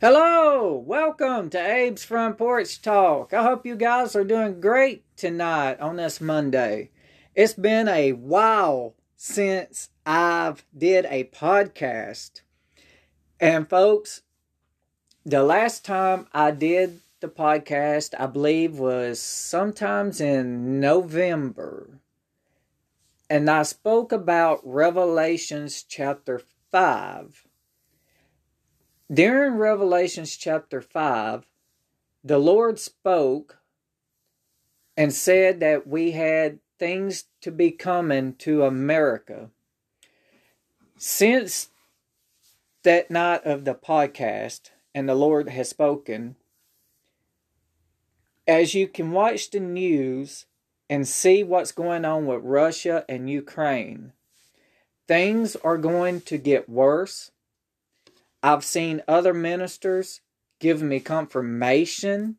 Hello, welcome to Abe's Front Porch Talk. I hope you guys are doing great tonight on this Monday. It's been a while since I've did a podcast. And folks, the last time I did the podcast, I believe was sometimes in November. And I spoke about Revelations chapter 5 during Revelations chapter 5, the Lord spoke and said that we had things to be coming to America. Since that night of the podcast, and the Lord has spoken, as you can watch the news and see what's going on with Russia and Ukraine, things are going to get worse I've seen other ministers give me confirmation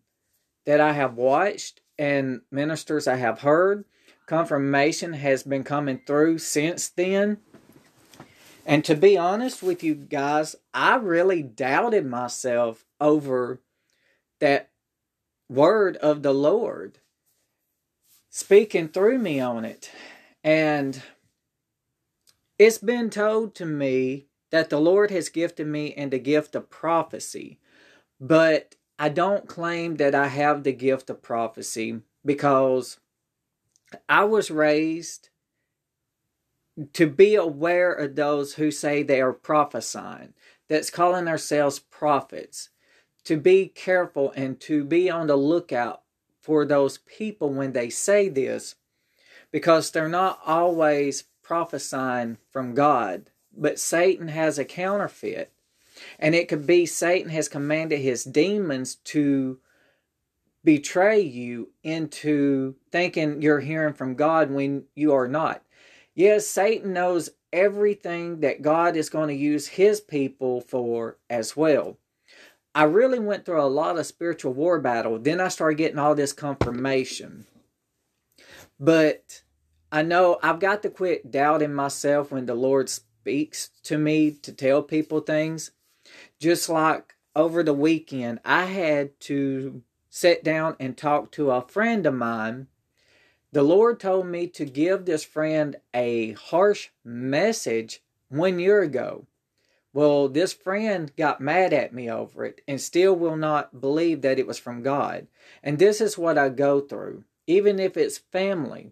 that I have watched and ministers I have heard. Confirmation has been coming through since then. And to be honest with you guys, I really doubted myself over that word of the Lord speaking through me on it. And it's been told to me that the Lord has gifted me in the gift of prophecy. But I don't claim that I have the gift of prophecy because I was raised to be aware of those who say they are prophesying, that's calling ourselves prophets, to be careful and to be on the lookout for those people when they say this because they're not always prophesying from God but Satan has a counterfeit. And it could be Satan has commanded his demons to betray you into thinking you're hearing from God when you are not. Yes, Satan knows everything that God is going to use his people for as well. I really went through a lot of spiritual war battle. Then I started getting all this confirmation. But I know I've got to quit doubting myself when the Lord's speaks to me to tell people things. Just like over the weekend, I had to sit down and talk to a friend of mine. The Lord told me to give this friend a harsh message one year ago. Well, this friend got mad at me over it and still will not believe that it was from God. And this is what I go through, even if it's family.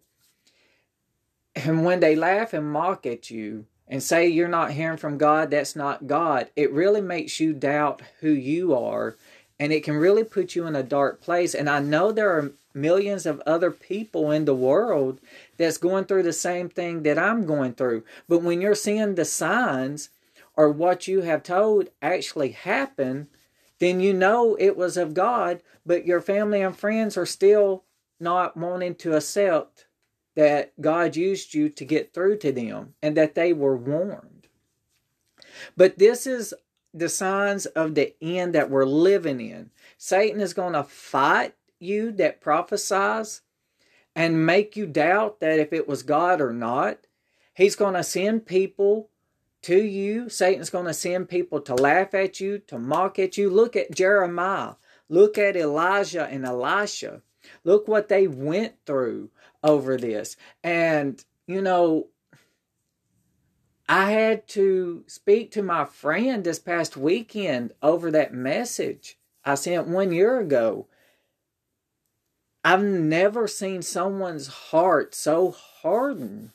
And when they laugh and mock at you, and say you're not hearing from God, that's not God, it really makes you doubt who you are and it can really put you in a dark place. And I know there are millions of other people in the world that's going through the same thing that I'm going through. But when you're seeing the signs or what you have told actually happen, then you know it was of God, but your family and friends are still not wanting to accept that God used you to get through to them and that they were warned. But this is the signs of the end that we're living in. Satan is going to fight you that prophesies and make you doubt that if it was God or not. He's going to send people to you. Satan's going to send people to laugh at you, to mock at you. Look at Jeremiah. Look at Elijah and Elisha. Look what they went through over this. And, you know, I had to speak to my friend this past weekend over that message I sent one year ago. I've never seen someone's heart so hardened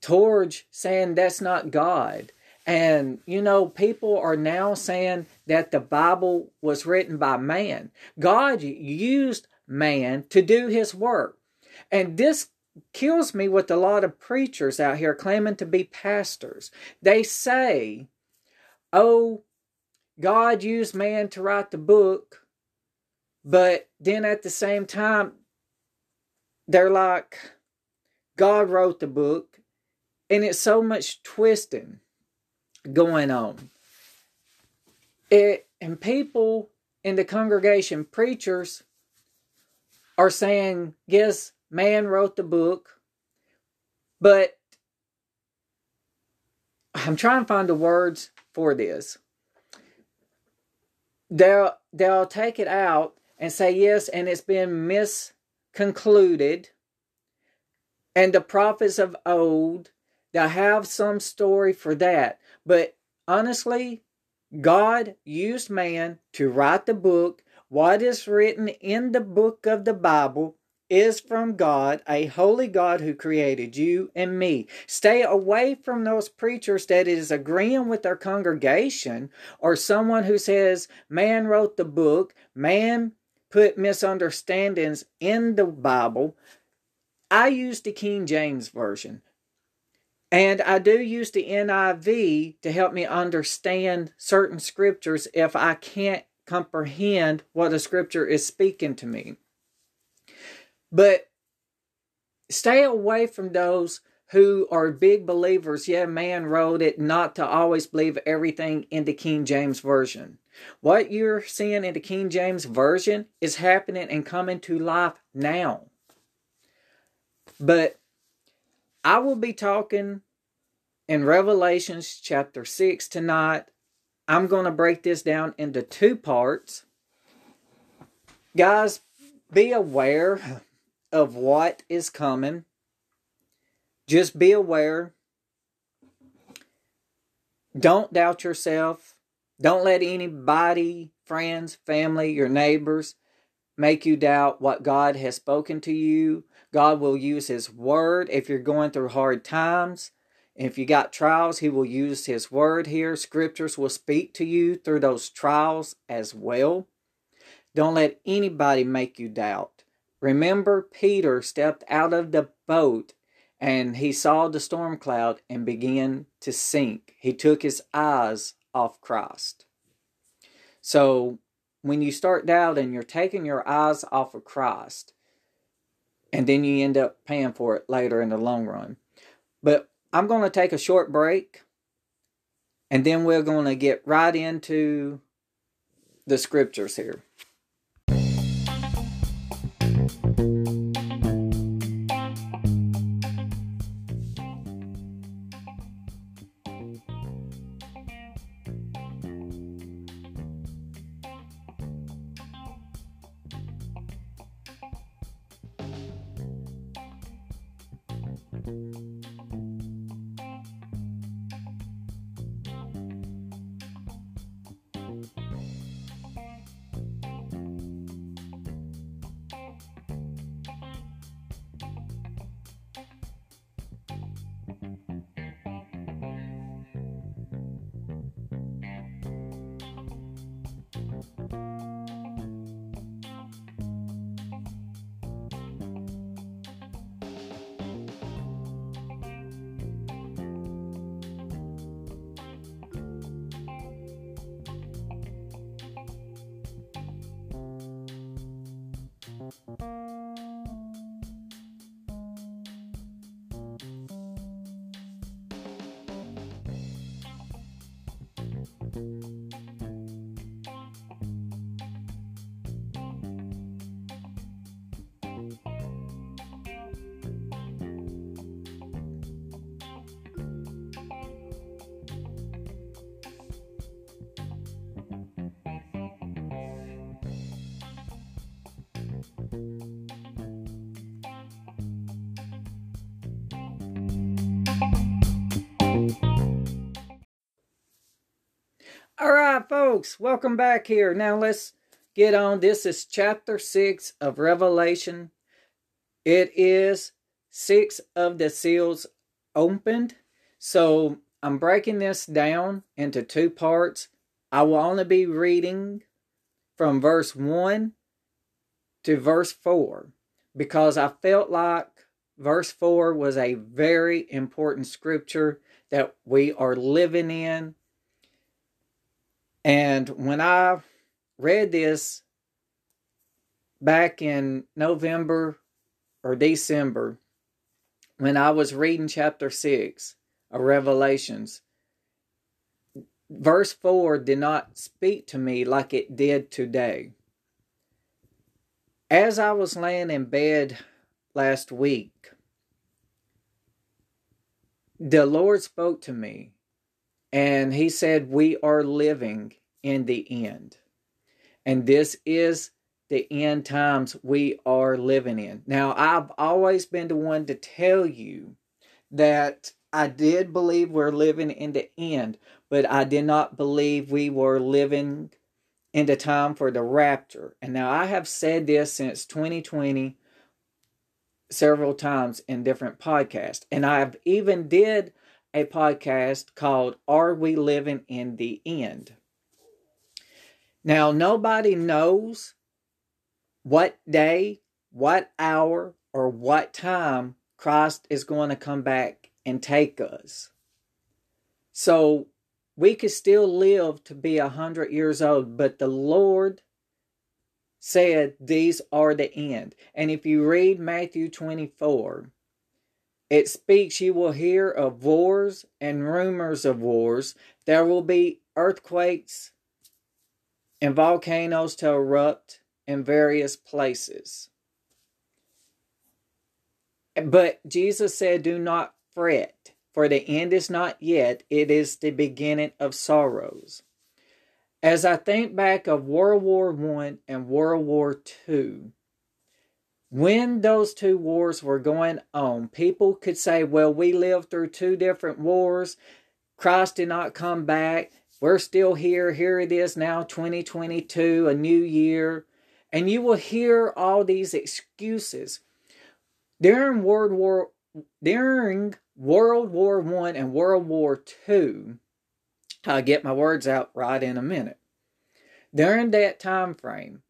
towards saying that's not God. And, you know, people are now saying that the Bible was written by man. God used man to do his work. And this kills me with a lot of preachers out here claiming to be pastors. They say, oh, God used man to write the book, but then at the same time, they're like, God wrote the book, and it's so much twisting going on. It and people in the congregation, preachers, are saying, yes, man wrote the book, but I'm trying to find the words for this. they'll they'll take it out and say yes, and it's been misconcluded. And the prophets of old, they'll have some story for that. But honestly, God used man to write the book. What is written in the book of the Bible is from God, a holy God who created you and me. Stay away from those preachers that is agreeing with their congregation or someone who says man wrote the book, man put misunderstandings in the Bible. I use the King James Version. And I do use the NIV to help me understand certain scriptures if I can't comprehend what a scripture is speaking to me. But stay away from those who are big believers. Yeah, man wrote it not to always believe everything in the King James Version. What you're seeing in the King James Version is happening and coming to life now. But I will be talking in Revelations chapter 6 tonight. I'm going to break this down into two parts. Guys, be aware of what is coming. Just be aware. Don't doubt yourself. Don't let anybody, friends, family, your neighbors, make you doubt what God has spoken to you. God will use His Word if you're going through hard times. If you got trials, He will use His Word here. Scriptures will speak to you through those trials as well. Don't let anybody make you doubt. Remember, Peter stepped out of the boat and he saw the storm cloud and began to sink. He took his eyes off Christ. So, when you start doubting, you're taking your eyes off of Christ, and then you end up paying for it later in the long run. But I'm going to take a short break, and then we're going to get right into the scriptures here. Folks, welcome back here. Now let's get on. This is chapter 6 of Revelation. It is six of the seals opened. So I'm breaking this down into two parts. I will only be reading from verse 1 to verse 4 because I felt like verse 4 was a very important scripture that we are living in and when I read this back in November or December, when I was reading chapter 6 of Revelations, verse 4 did not speak to me like it did today. As I was laying in bed last week, the Lord spoke to me and he said, We are living in the end. And this is the end times we are living in. Now, I've always been the one to tell you that I did believe we're living in the end, but I did not believe we were living in the time for the rapture. And now I have said this since 2020 several times in different podcasts. And I've even did a podcast called Are We Living in the End? Now nobody knows what day, what hour, or what time Christ is going to come back and take us. So we could still live to be a hundred years old, but the Lord said these are the end. And if you read Matthew 24, it speaks you will hear of wars and rumors of wars. There will be earthquakes and volcanoes to erupt in various places. But Jesus said, Do not fret, for the end is not yet, it is the beginning of sorrows. As I think back of World War I and World War II, when those two wars were going on, people could say, well, we lived through two different wars. Christ did not come back. We're still here. Here it is now, 2022, a new year. And you will hear all these excuses. During World War during World War One and World War Two, I'll get my words out right in a minute. During that time frame,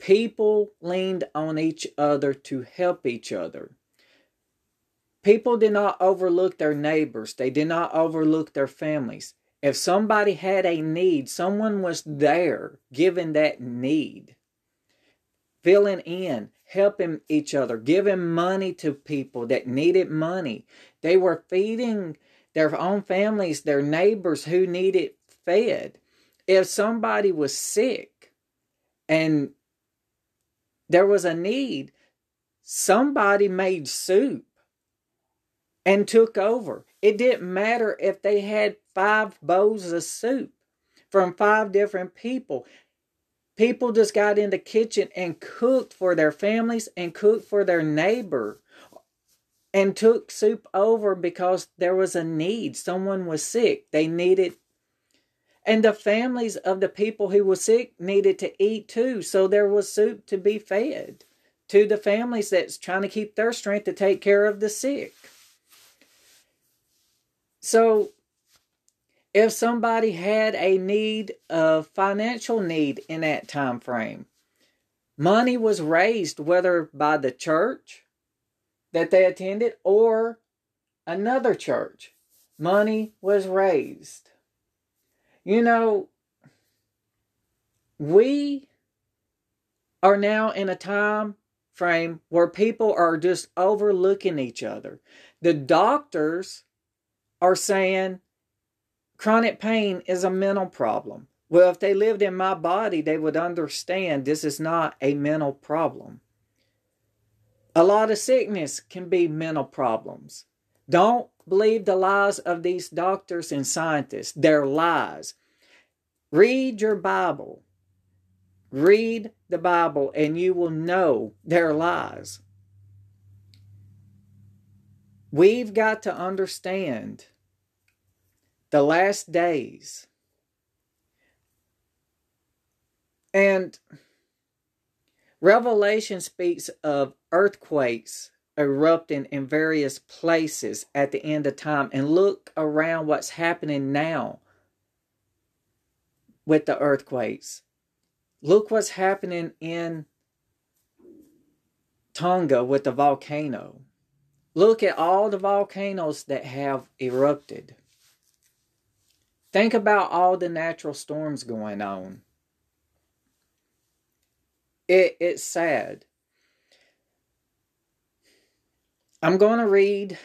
people leaned on each other to help each other. People did not overlook their neighbors. They did not overlook their families. If somebody had a need, someone was there giving that need filling in, helping each other, giving money to people that needed money. They were feeding their own families, their neighbors who needed fed. If somebody was sick and there was a need, somebody made soup and took over. It didn't matter if they had five bowls of soup from five different people. People just got in the kitchen and cooked for their families and cooked for their neighbor and took soup over because there was a need. Someone was sick. They needed and the families of the people who were sick needed to eat too. So there was soup to be fed to the families that's trying to keep their strength to take care of the sick. So if somebody had a need a financial need in that time frame money was raised whether by the church that they attended or another church money was raised you know we are now in a time frame where people are just overlooking each other the doctors are saying Chronic pain is a mental problem. Well, if they lived in my body, they would understand this is not a mental problem. A lot of sickness can be mental problems. Don't believe the lies of these doctors and scientists. They're lies. Read your Bible. Read the Bible and you will know they're lies. We've got to understand the last days. And Revelation speaks of earthquakes erupting in various places at the end of time. And look around what's happening now with the earthquakes. Look what's happening in Tonga with the volcano. Look at all the volcanoes that have erupted. Think about all the natural storms going on. It, it's sad. I'm going to read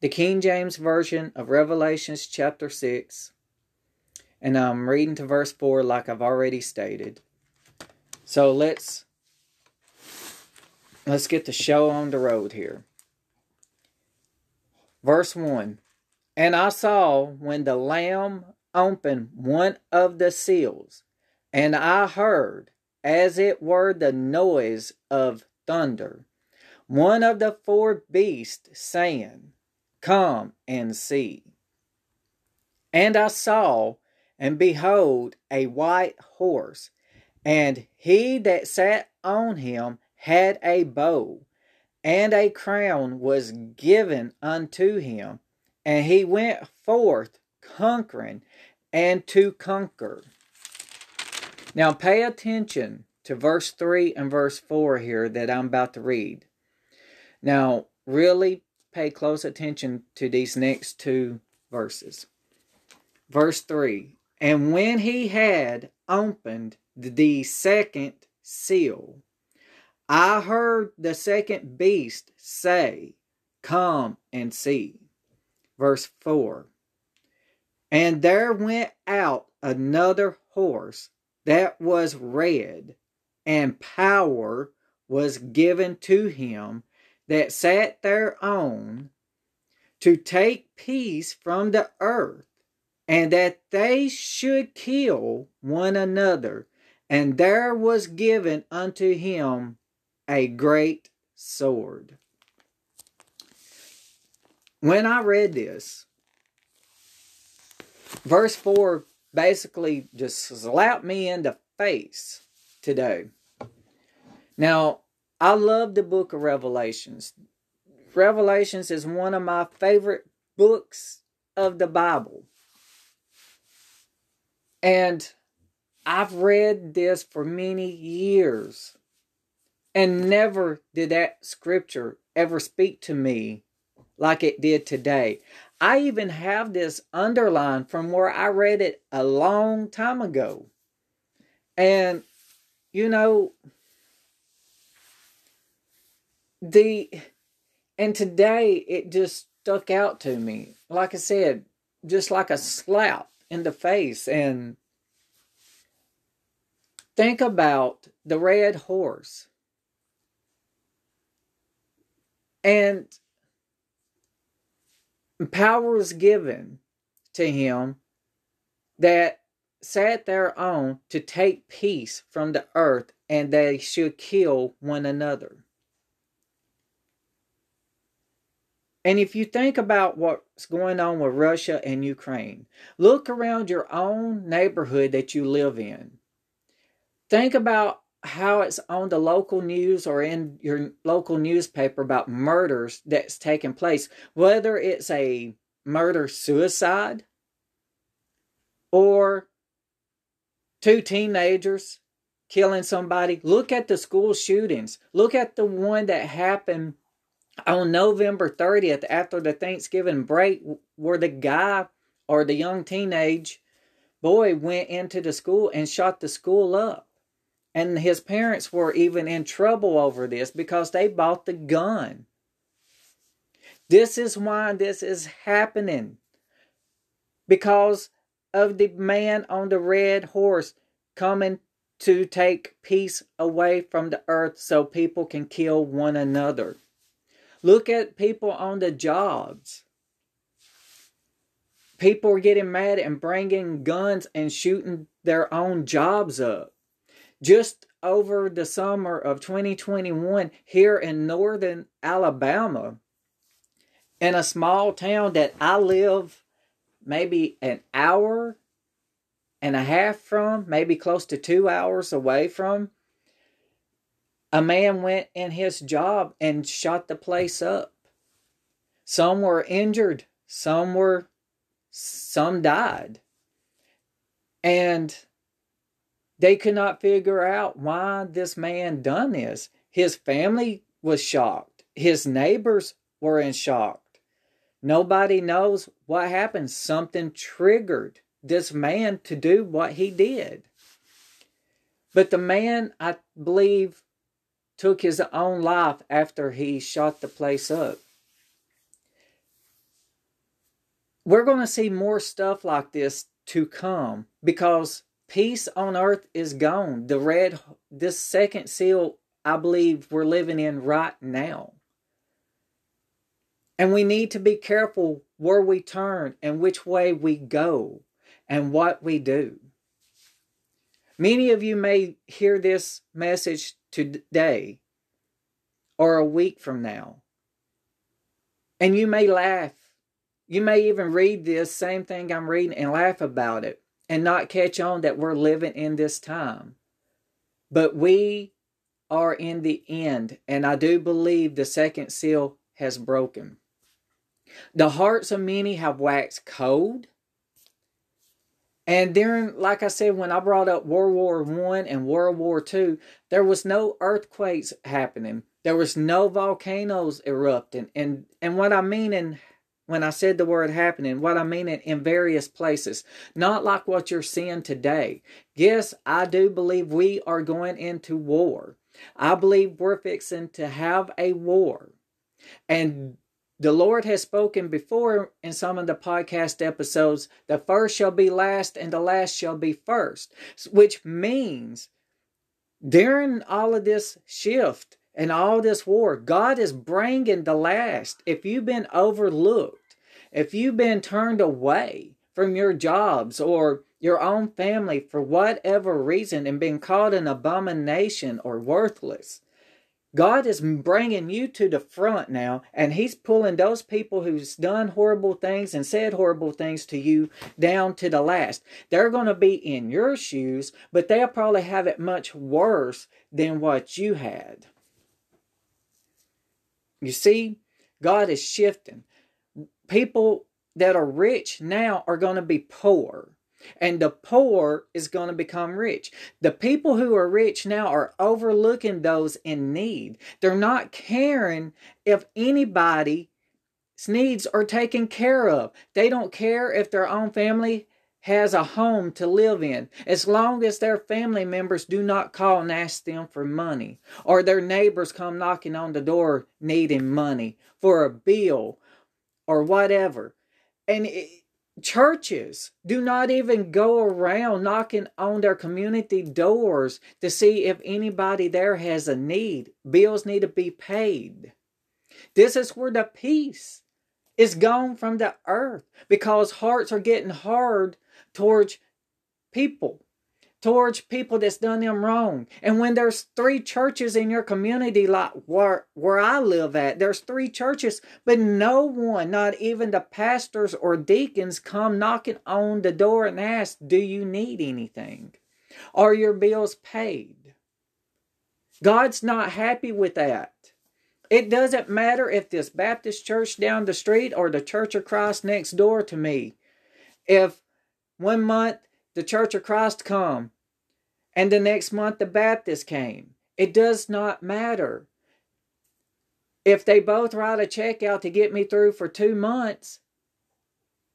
the King James Version of Revelations chapter 6. And I'm reading to verse 4 like I've already stated. So let's let's get the show on the road here. Verse 1 and I saw when the Lamb opened one of the seals, And I heard, as it were the noise of thunder, one of the four beasts saying, Come and see. And I saw, and behold, a white horse, and he that sat on him had a bow, and a crown was given unto him, and he went forth conquering and to conquer. Now pay attention to verse 3 and verse 4 here that I'm about to read. Now, really pay close attention to these next two verses. Verse 3 And when he had opened the second seal, I heard the second beast say, Come and see. Verse 4 And there went out another horse that was red, and power was given to him that sat thereon to take peace from the earth, and that they should kill one another. And there was given unto him a great sword. When I read this, verse 4 basically just slapped me in the face today. Now, I love the book of Revelations. Revelations is one of my favorite books of the Bible. And I've read this for many years. And never did that scripture ever speak to me like it did today. I even have this underlined from where I read it a long time ago. And, you know, the, and today it just stuck out to me. Like I said, just like a slap in the face. And think about the red horse And power was given to him that sat there on to take peace from the earth and they should kill one another. And if you think about what's going on with Russia and Ukraine, look around your own neighborhood that you live in. Think about how it's on the local news or in your local newspaper about murders that's taking place, whether it's a murder suicide or two teenagers killing somebody. Look at the school shootings. Look at the one that happened on November 30th after the Thanksgiving break, where the guy or the young teenage boy went into the school and shot the school up. And his parents were even in trouble over this because they bought the gun. This is why this is happening. Because of the man on the red horse coming to take peace away from the earth so people can kill one another. Look at people on the jobs. People are getting mad and bringing guns and shooting their own jobs up just over the summer of 2021 here in northern Alabama, in a small town that I live maybe an hour and a half from, maybe close to two hours away from, a man went in his job and shot the place up. Some were injured, some were, some died. And they could not figure out why this man done this. His family was shocked. His neighbors were in shock. Nobody knows what happened. Something triggered this man to do what he did. But the man, I believe, took his own life after he shot the place up. We're going to see more stuff like this to come because peace on earth is gone. The red, this second seal, I believe we're living in right now. And we need to be careful where we turn and which way we go and what we do. Many of you may hear this message today or a week from now. And you may laugh. You may even read this same thing I'm reading and laugh about it and not catch on that we're living in this time. But we are in the end, and I do believe the second seal has broken. The hearts of many have waxed cold. And during, like I said, when I brought up World War One and World War Two, there was no earthquakes happening. There was no volcanoes erupting. And and what I mean in when I said the word happening, what I mean it in various places, not like what you're seeing today. Yes, I do believe we are going into war. I believe we're fixing to have a war. And the Lord has spoken before in some of the podcast episodes the first shall be last and the last shall be first, which means during all of this shift and all this war, God is bringing the last. If you've been overlooked, if you've been turned away from your jobs or your own family for whatever reason and been called an abomination or worthless, God is bringing you to the front now, and He's pulling those people who's done horrible things and said horrible things to you down to the last. They're going to be in your shoes, but they'll probably have it much worse than what you had. You see, God is shifting. People that are rich now are going to be poor and the poor is going to become rich. The people who are rich now are overlooking those in need. They're not caring if anybody's needs are taken care of. They don't care if their own family has a home to live in, as long as their family members do not call and ask them for money, or their neighbors come knocking on the door needing money for a bill or whatever. And it, churches do not even go around knocking on their community doors to see if anybody there has a need. Bills need to be paid. This is where the peace is gone from the earth because hearts are getting hard towards people towards people that's done them wrong. And when there's three churches in your community, like where, where I live at, there's three churches, but no one, not even the pastors or deacons, come knocking on the door and ask, Do you need anything? Are your bills paid? God's not happy with that. It doesn't matter if this Baptist church down the street or the Church of Christ next door to me. If one month the Church of Christ come, and the next month the Baptist came. It does not matter. If they both write a check out to get me through for two months,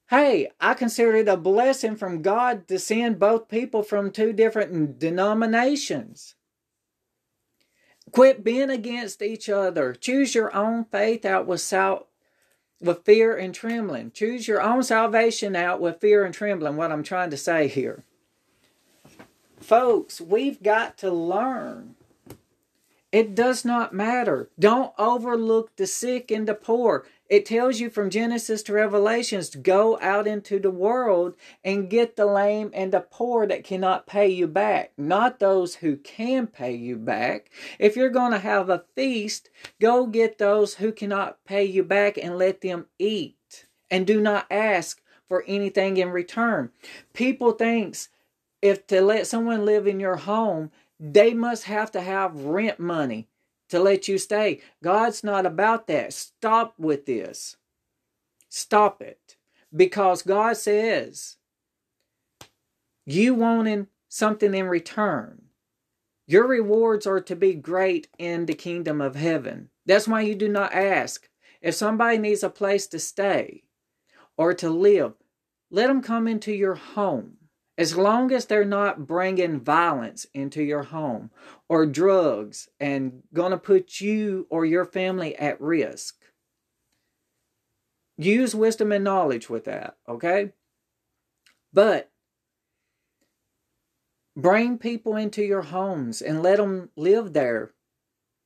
hey, I consider it a blessing from God to send both people from two different denominations. Quit being against each other. Choose your own faith out with sal- with fear and trembling. Choose your own salvation out with fear and trembling, what I'm trying to say here. Folks, we've got to learn. It does not matter. Don't overlook the sick and the poor. It tells you from Genesis to Revelations to go out into the world and get the lame and the poor that cannot pay you back, not those who can pay you back. If you're going to have a feast, go get those who cannot pay you back and let them eat. And do not ask for anything in return. People thinks if to let someone live in your home, they must have to have rent money to let you stay. God's not about that. Stop with this. Stop it. Because God says, you wanting something in return. Your rewards are to be great in the kingdom of heaven. That's why you do not ask. If somebody needs a place to stay or to live, let them come into your home. As long as they're not bringing violence into your home or drugs and going to put you or your family at risk. Use wisdom and knowledge with that, okay? But bring people into your homes and let them live there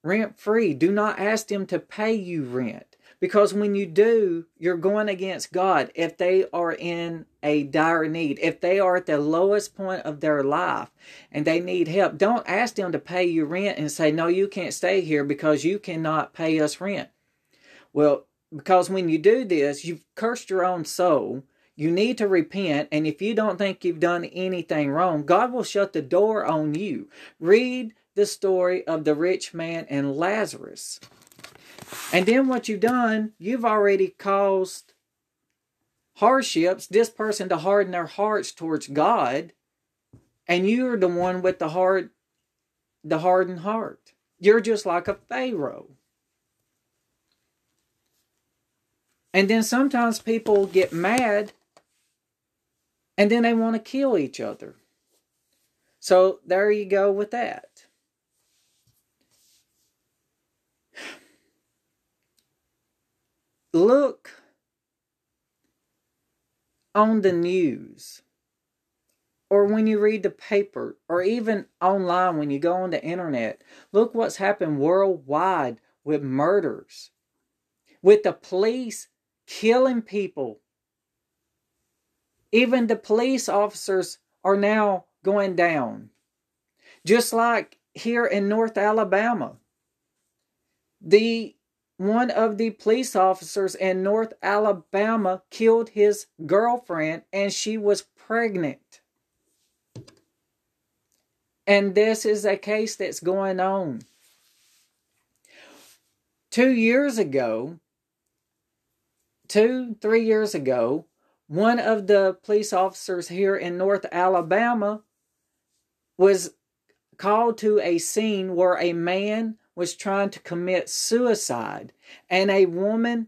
rent free. Do not ask them to pay you rent Because when you do, you're going against God if they are in a dire need, if they are at the lowest point of their life and they need help. Don't ask them to pay you rent and say, No, you can't stay here because you cannot pay us rent. Well, because when you do this, you've cursed your own soul. You need to repent, and if you don't think you've done anything wrong, God will shut the door on you. Read the story of the rich man and Lazarus. And then what you've done, you've already caused hardships, this person to harden their hearts towards God, and you're the one with the hard the hardened heart. You're just like a Pharaoh. And then sometimes people get mad and then they want to kill each other. So there you go with that. Look on the news or when you read the paper or even online when you go on the internet. Look what's happened worldwide with murders with the police killing people. Even the police officers are now going down. Just like here in north alabama the one of the police officers in North Alabama killed his girlfriend and she was pregnant. And this is a case that's going on. Two years ago, two, three years ago, one of the police officers here in North Alabama was called to a scene where a man was trying to commit suicide, and a woman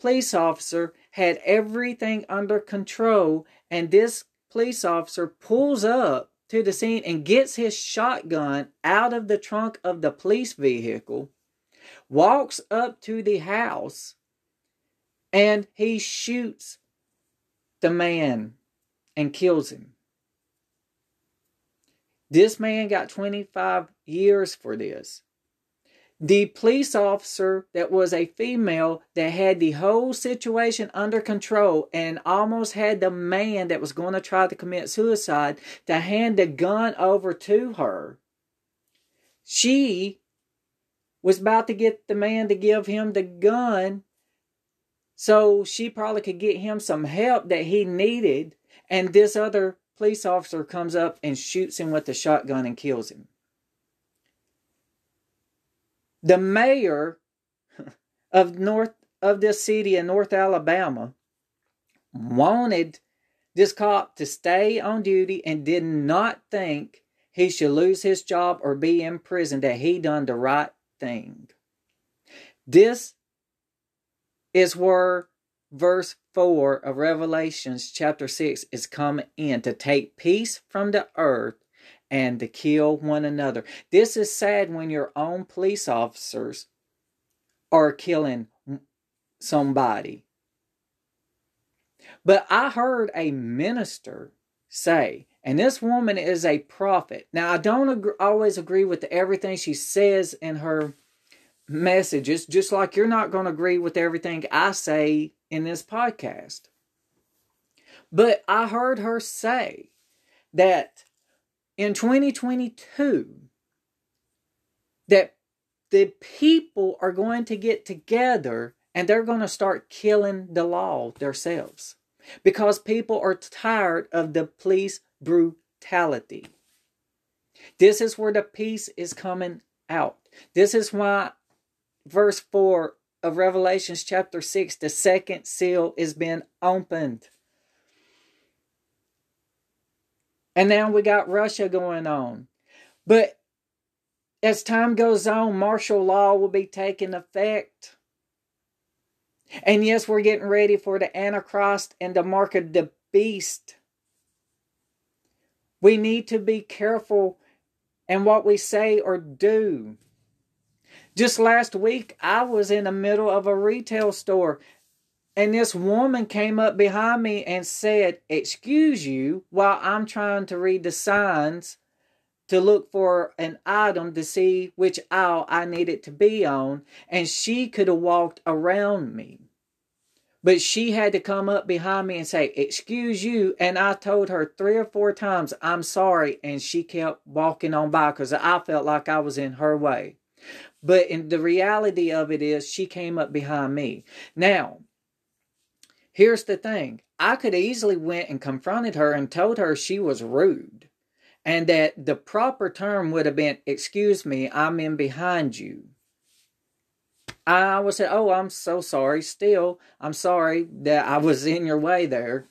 police officer had everything under control, and this police officer pulls up to the scene and gets his shotgun out of the trunk of the police vehicle, walks up to the house, and he shoots the man and kills him. This man got 25 years for this the police officer that was a female that had the whole situation under control and almost had the man that was going to try to commit suicide to hand the gun over to her. She was about to get the man to give him the gun so she probably could get him some help that he needed. And this other police officer comes up and shoots him with the shotgun and kills him. The mayor of North of this city in North Alabama wanted this cop to stay on duty and did not think he should lose his job or be in prison that he done the right thing. This is where verse 4 of Revelations chapter 6 is coming in to take peace from the earth and to kill one another. This is sad when your own police officers are killing somebody. But I heard a minister say, and this woman is a prophet. Now, I don't always agree with everything she says in her messages, just like you're not going to agree with everything I say in this podcast. But I heard her say that in 2022 that the people are going to get together and they're going to start killing the law themselves because people are tired of the police brutality. This is where the peace is coming out. This is why verse 4 of Revelations chapter 6, the second seal is being opened. And now we got Russia going on. But as time goes on, martial law will be taking effect. And yes, we're getting ready for the Antichrist and the mark of the beast. We need to be careful in what we say or do. Just last week, I was in the middle of a retail store and this woman came up behind me and said, Excuse you, while I'm trying to read the signs to look for an item to see which aisle I needed to be on, and she could have walked around me. But she had to come up behind me and say, Excuse you. And I told her three or four times, I'm sorry. And she kept walking on by because I felt like I was in her way. But in the reality of it is, she came up behind me. Now, here's the thing I could easily went and confronted her and told her she was rude and that the proper term would have been, Excuse me, I'm in behind you. I would say, Oh, I'm so sorry. Still, I'm sorry that I was in your way there.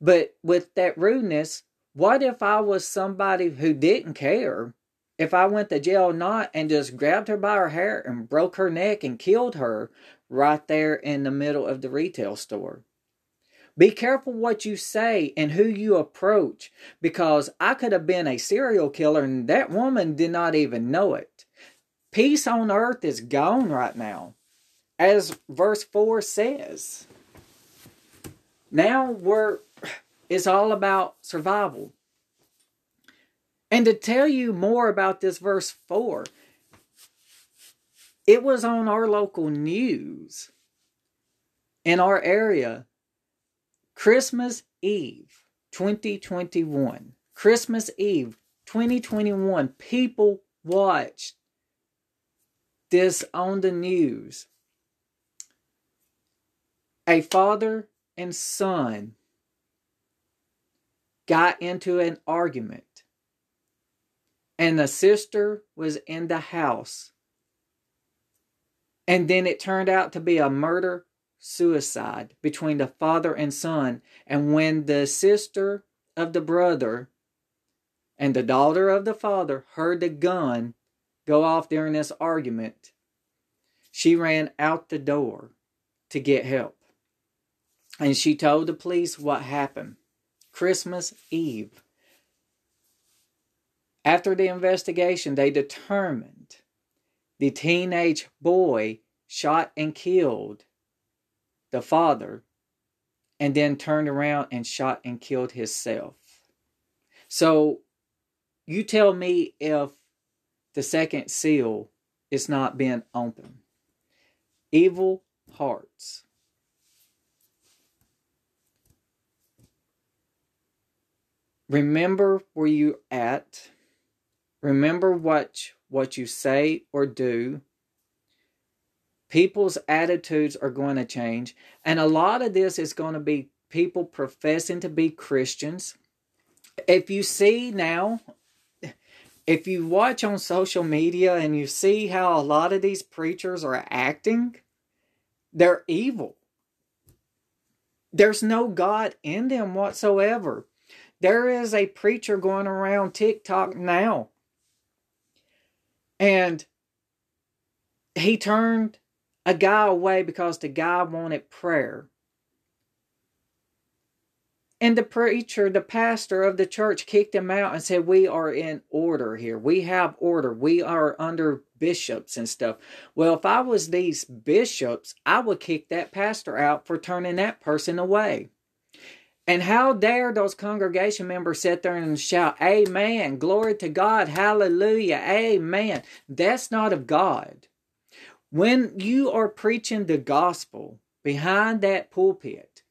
But with that rudeness, what if I was somebody who didn't care? If I went to jail not and just grabbed her by her hair and broke her neck and killed her right there in the middle of the retail store. Be careful what you say and who you approach because I could have been a serial killer and that woman did not even know it. Peace on earth is gone right now, as verse 4 says. Now we're it's all about survival. And to tell you more about this verse 4, it was on our local news in our area Christmas Eve 2021. Christmas Eve 2021. People watched this on the news. A father and son got into an argument, and the sister was in the house. And then it turned out to be a murder suicide between the father and son. And when the sister of the brother and the daughter of the father heard the gun go off during this argument, she ran out the door to get help. And she told the police what happened. Christmas Eve. After the investigation, they determined the teenage boy shot and killed the father and then turned around and shot and killed himself. So you tell me if the second seal is not being opened. Evil hearts. Remember where you're at. Remember what, what you say or do. People's attitudes are going to change. And a lot of this is going to be people professing to be Christians. If you see now if you watch on social media and you see how a lot of these preachers are acting, they're evil. There's no God in them whatsoever. There is a preacher going around TikTok now. And he turned a guy away because the guy wanted prayer. And the preacher, the pastor of the church, kicked him out and said, We are in order here. We have order. We are under bishops and stuff. Well, if I was these bishops, I would kick that pastor out for turning that person away. And how dare those congregation members sit there and shout, Amen, glory to God, hallelujah, amen. That's not of God. When you are preaching the gospel behind that pulpit,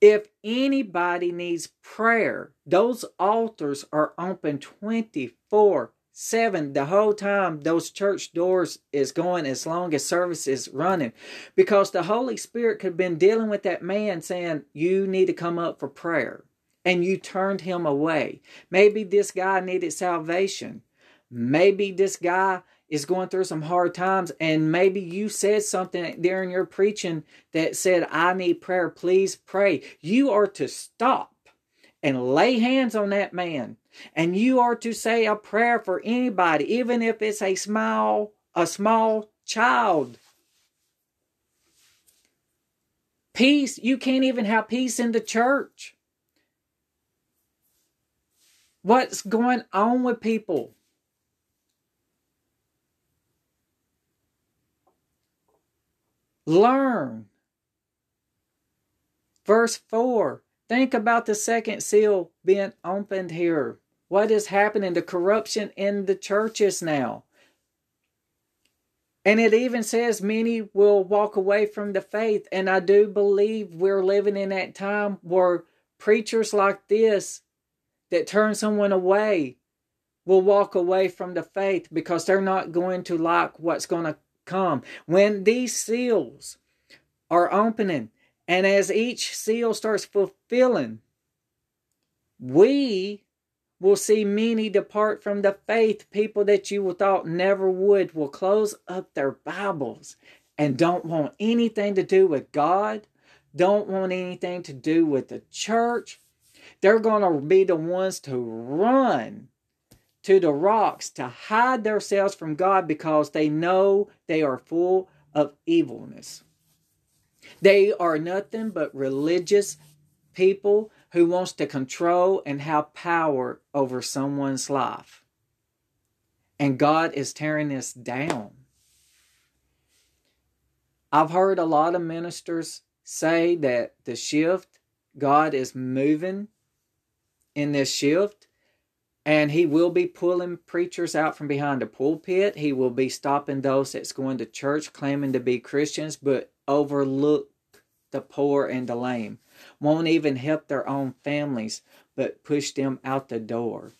if anybody needs prayer, those altars are open 24 7 the whole time those church doors is going as long as service is running. Because the holy spirit could have been dealing with that man saying you need to come up for prayer. And you turned him away. Maybe this guy needed salvation. Maybe this guy is going through some hard times. And maybe you said something during your preaching that said i need prayer. Please pray. You are to stop and lay hands on that man. And you are to say a prayer for anybody even if it's a small a small child. Peace you can't even have peace in the church. What's going on with people? Learn. Verse 4 Think about the second seal being opened here. What is happening? The corruption in the churches now. And it even says many will walk away from the faith. And I do believe we're living in that time where preachers like this that turn someone away will walk away from the faith because they're not going to like what's going to come. When these seals are opening, and as each seal starts fulfilling, we will see many depart from the faith. People that you thought never would will close up their Bibles and don't want anything to do with God, don't want anything to do with the church. They're going to be the ones to run to the rocks to hide themselves from God because they know they are full of evilness. They are nothing but religious people who wants to control and have power over someone's life. And God is tearing this down. I've heard a lot of ministers say that the shift, God is moving in this shift and he will be pulling preachers out from behind the pulpit. He will be stopping those that's going to church claiming to be Christians, but overlook the poor and the lame. Won't even help their own families, but push them out the door.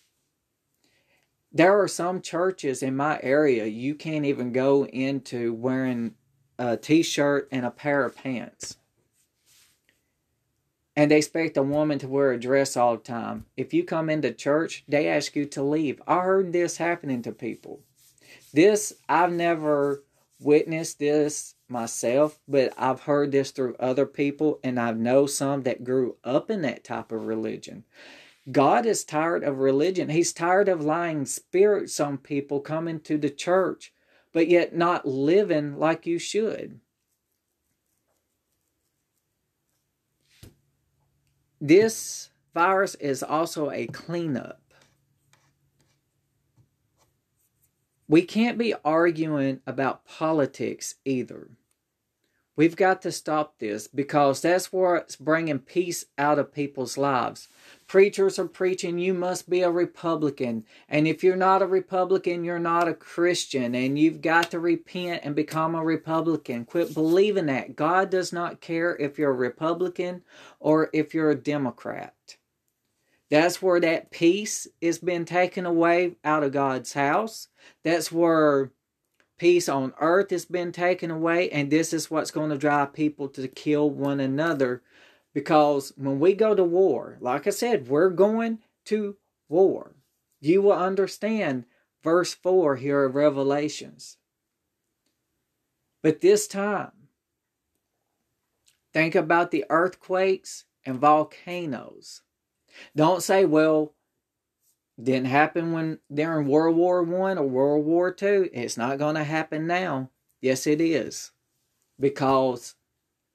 There are some churches in my area you can't even go into wearing a t shirt and a pair of pants and they expect a woman to wear a dress all the time. If you come into church, they ask you to leave. I heard this happening to people. This, I've never witnessed this myself, but I've heard this through other people, and I know some that grew up in that type of religion. God is tired of religion. He's tired of lying spirits on people coming to the church, but yet not living like you should. This virus is also a cleanup. We can't be arguing about politics either. We've got to stop this because that's what's bringing peace out of people's lives. Preachers are preaching you must be a Republican. And if you're not a Republican, you're not a Christian. And you've got to repent and become a Republican. Quit believing that. God does not care if you're a Republican or if you're a Democrat. That's where that peace is being taken away out of God's house. That's where peace on earth has been taken away. And this is what's going to drive people to kill one another because when we go to war, like I said, we're going to war. You will understand verse 4 here of Revelations. But this time, think about the earthquakes and volcanoes. Don't say, well, didn't happen when during World War One or World War Two. It's not going to happen now. Yes, it is, because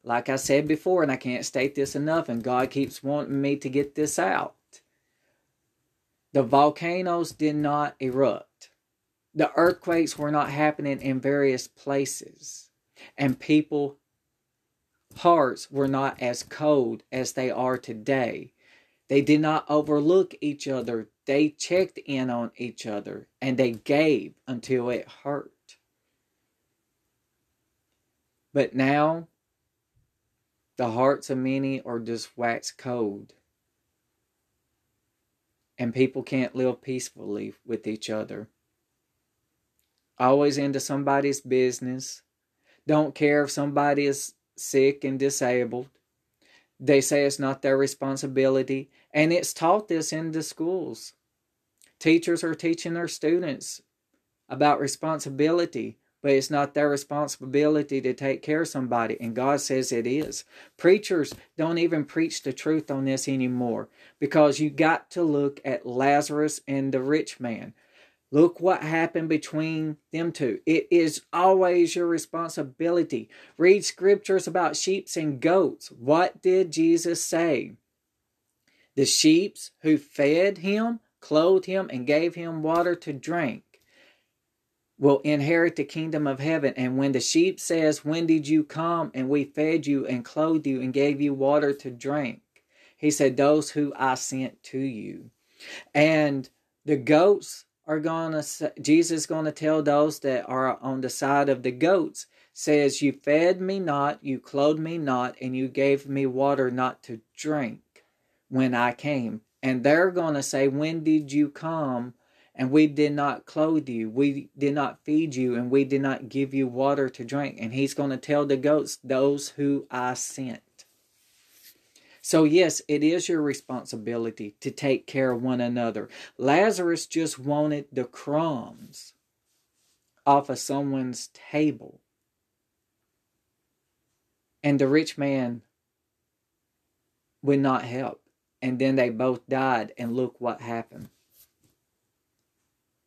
like I said before, and I can't state this enough, and God keeps wanting me to get this out. The volcanoes did not erupt. The earthquakes were not happening in various places. And people hearts were not as cold as they are today. They did not overlook each other. They checked in on each other and they gave until it hurt. But now the hearts of many are just wax cold. And people can't live peacefully with each other. Always into somebody's business. Don't care if somebody is sick and disabled. They say it's not their responsibility. And it's taught this in the schools. Teachers are teaching their students about responsibility but it's not their responsibility to take care of somebody. And God says it is. Preachers don't even preach the truth on this anymore because you got to look at Lazarus and the rich man. Look what happened between them two. It is always your responsibility. Read scriptures about sheep and goats. What did Jesus say? The sheep who fed him, clothed him, and gave him water to drink will inherit the kingdom of heaven. And when the sheep says, When did you come? And we fed you and clothed you and gave you water to drink. He said, Those who I sent to you. And the goats are going to, Jesus is going to tell those that are on the side of the goats, says, You fed me not, you clothed me not, and you gave me water not to drink when I came. And they're going to say, When did you come? And we did not clothe you, we did not feed you, and we did not give you water to drink. And he's going to tell the goats, Those who I sent. So, yes, it is your responsibility to take care of one another. Lazarus just wanted the crumbs off of someone's table. And the rich man would not help. And then they both died, and look what happened.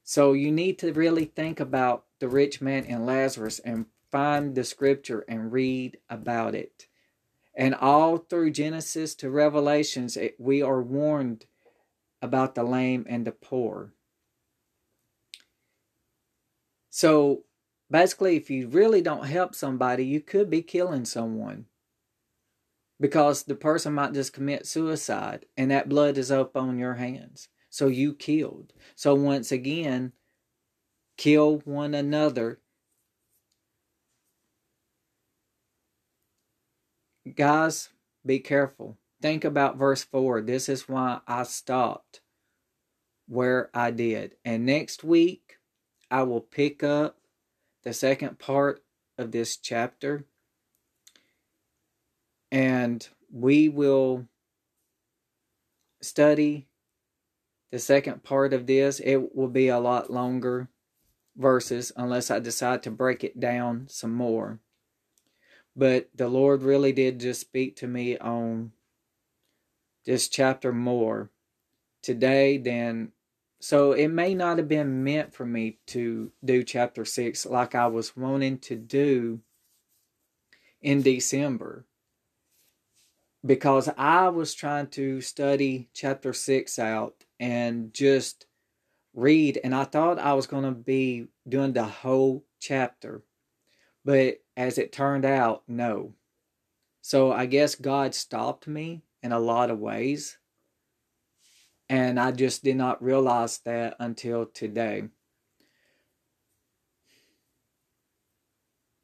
So you need to really think about the rich man and Lazarus and find the scripture and read about it. And all through Genesis to Revelations, it, we are warned about the lame and the poor. So basically, if you really don't help somebody, you could be killing someone because the person might just commit suicide and that blood is up on your hands. So you killed. So once again, kill one another. Guys, be careful. Think about verse 4. This is why I stopped where I did. And next week, I will pick up the second part of this chapter and we will study the second part of this. It will be a lot longer verses unless I decide to break it down some more. But the Lord really did just speak to me on this chapter more today than so it may not have been meant for me to do chapter 6 like I was wanting to do in December because I was trying to study chapter 6 out and just read, and I thought I was going to be doing the whole chapter. But as it turned out, no. So I guess God stopped me in a lot of ways. And I just did not realize that until today.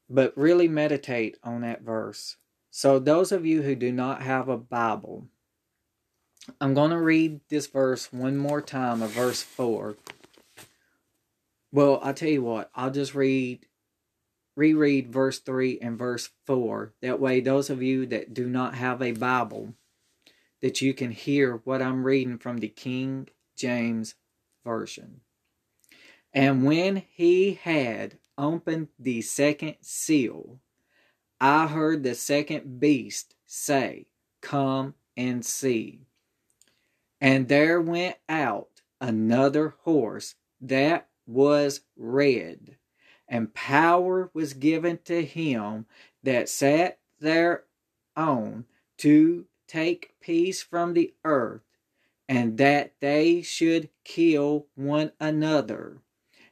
But really meditate on that verse. So, those of you who do not have a Bible, I'm going to read this verse one more time, of verse 4. Well, I'll tell you what, I'll just read, reread verse 3 and verse 4. That way, those of you that do not have a Bible, that you can hear what I'm reading from the King James Version. And when he had opened the second seal, I heard the second beast say, Come and see. And there went out another horse that was red, and power was given to him that sat thereon to take peace from the earth, and that they should kill one another.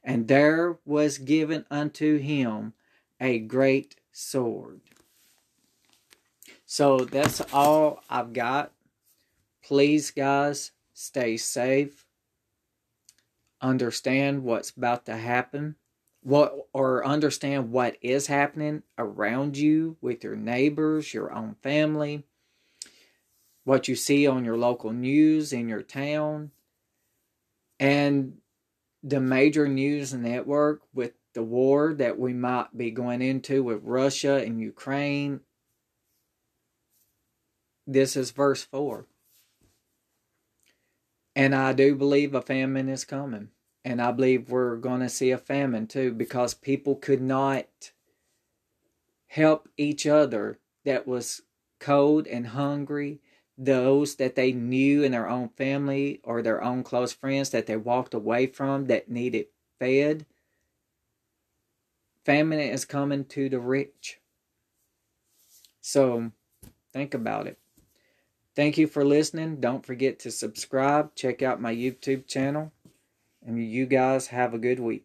And there was given unto him a great sword. So that's all I've got. Please, guys, stay safe. Understand what's about to happen. What or understand what is happening around you with your neighbors, your own family, what you see on your local news in your town, and the major news network with the war that we might be going into with Russia and Ukraine. This is verse 4. And I do believe a famine is coming. And I believe we're going to see a famine too because people could not help each other that was cold and hungry those that they knew in their own family or their own close friends that they walked away from that needed fed Famine is coming to the rich. So think about it. Thank you for listening. Don't forget to subscribe. Check out my YouTube channel. And you guys have a good week.